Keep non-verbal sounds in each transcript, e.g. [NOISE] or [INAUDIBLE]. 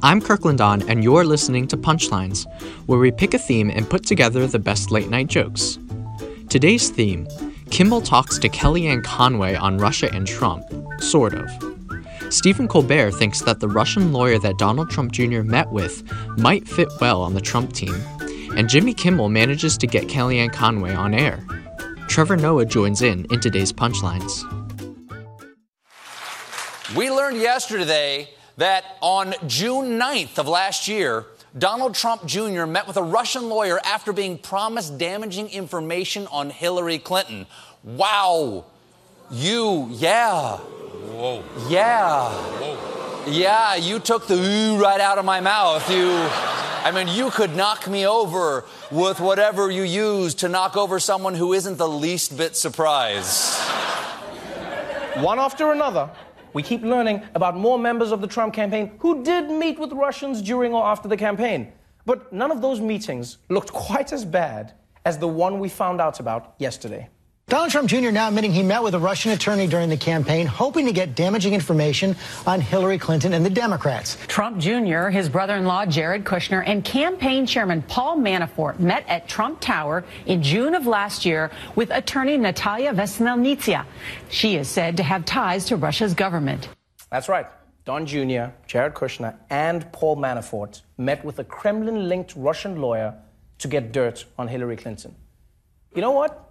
I'm Kirkland On, and you're listening to Punchlines, where we pick a theme and put together the best late night jokes. Today's theme Kimmel talks to Kellyanne Conway on Russia and Trump, sort of. Stephen Colbert thinks that the Russian lawyer that Donald Trump Jr. met with might fit well on the Trump team, and Jimmy Kimmel manages to get Kellyanne Conway on air. Trevor Noah joins in in today's Punchlines. We learned yesterday that on June 9th of last year, Donald Trump Jr. met with a Russian lawyer after being promised damaging information on Hillary Clinton. Wow. You, yeah. Whoa. Yeah. Whoa. Yeah, you took the ooh right out of my mouth. You, I mean, you could knock me over with whatever you use to knock over someone who isn't the least bit surprised. One after another, we keep learning about more members of the Trump campaign who did meet with Russians during or after the campaign. But none of those meetings looked quite as bad as the one we found out about yesterday. Donald Trump Jr. now admitting he met with a Russian attorney during the campaign, hoping to get damaging information on Hillary Clinton and the Democrats. Trump Jr., his brother in law Jared Kushner, and campaign chairman Paul Manafort met at Trump Tower in June of last year with attorney Natalia Veselnitskaya. She is said to have ties to Russia's government. That's right. Don Jr., Jared Kushner, and Paul Manafort met with a Kremlin linked Russian lawyer to get dirt on Hillary Clinton. You know what?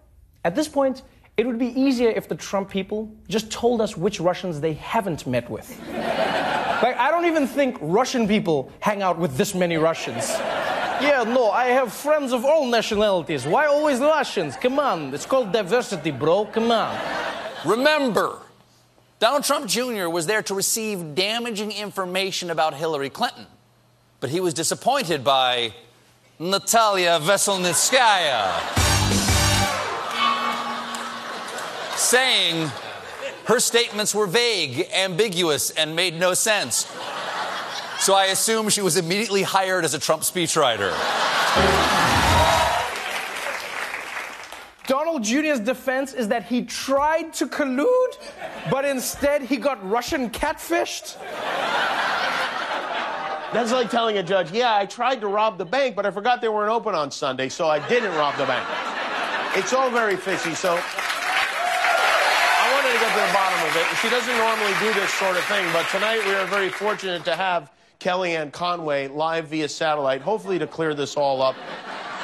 At this point, it would be easier if the Trump people just told us which Russians they haven't met with. [LAUGHS] like, I don't even think Russian people hang out with this many Russians. Yeah, no, I have friends of all nationalities. Why always Russians? Come on, it's called diversity, bro. Come on. Remember, Donald Trump Jr. was there to receive damaging information about Hillary Clinton, but he was disappointed by Natalia Veselnitskaya. Saying her statements were vague, ambiguous, and made no sense. So I assume she was immediately hired as a Trump speechwriter. Donald Jr.'s defense is that he tried to collude, but instead he got Russian catfished. That's like telling a judge, yeah, I tried to rob the bank, but I forgot they weren't open on Sunday, so I didn't rob the bank. It's all very fishy, so I wanted to get to the bottom of it. She doesn't normally do this sort of thing, but tonight we are very fortunate to have Kellyanne Conway live via satellite, hopefully to clear this all up.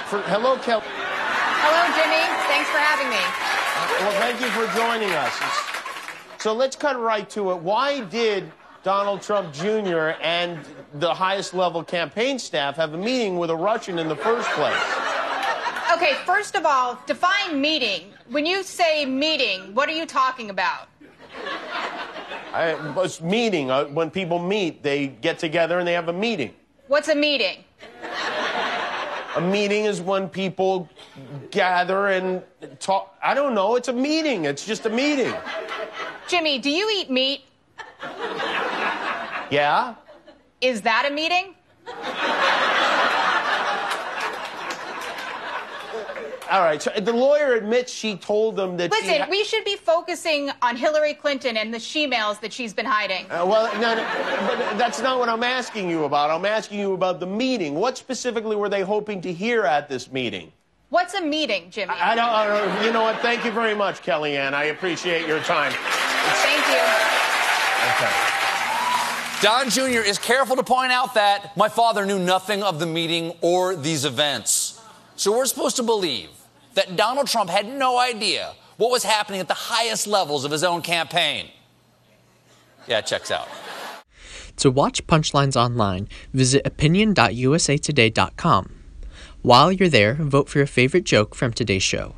For, hello, Kelly. Hello, Jimmy. Thanks for having me. Uh, well, thank you for joining us. It's- so let's cut right to it. Why did Donald Trump Jr. and the highest level campaign staff have a meeting with a Russian in the first place? Okay, first of all, define meeting. When you say meeting, what are you talking about? I, it's meeting. Uh, when people meet, they get together and they have a meeting. What's a meeting? A meeting is when people gather and talk. I don't know. It's a meeting. It's just a meeting. Jimmy, do you eat meat? Yeah? Is that a meeting? All right. So the lawyer admits she told them that. she Listen, ha- we should be focusing on Hillary Clinton and the she-mails that she's been hiding. Uh, well, no, no, but that's not what I'm asking you about. I'm asking you about the meeting. What specifically were they hoping to hear at this meeting? What's a meeting, Jimmy? I don't, I don't. You know what? Thank you very much, Kellyanne. I appreciate your time. Thank you. Don Jr. is careful to point out that my father knew nothing of the meeting or these events. So we're supposed to believe that Donald Trump had no idea what was happening at the highest levels of his own campaign. Yeah, it checks out. To watch Punchlines online, visit opinion.usatoday.com. While you're there, vote for your favorite joke from today's show.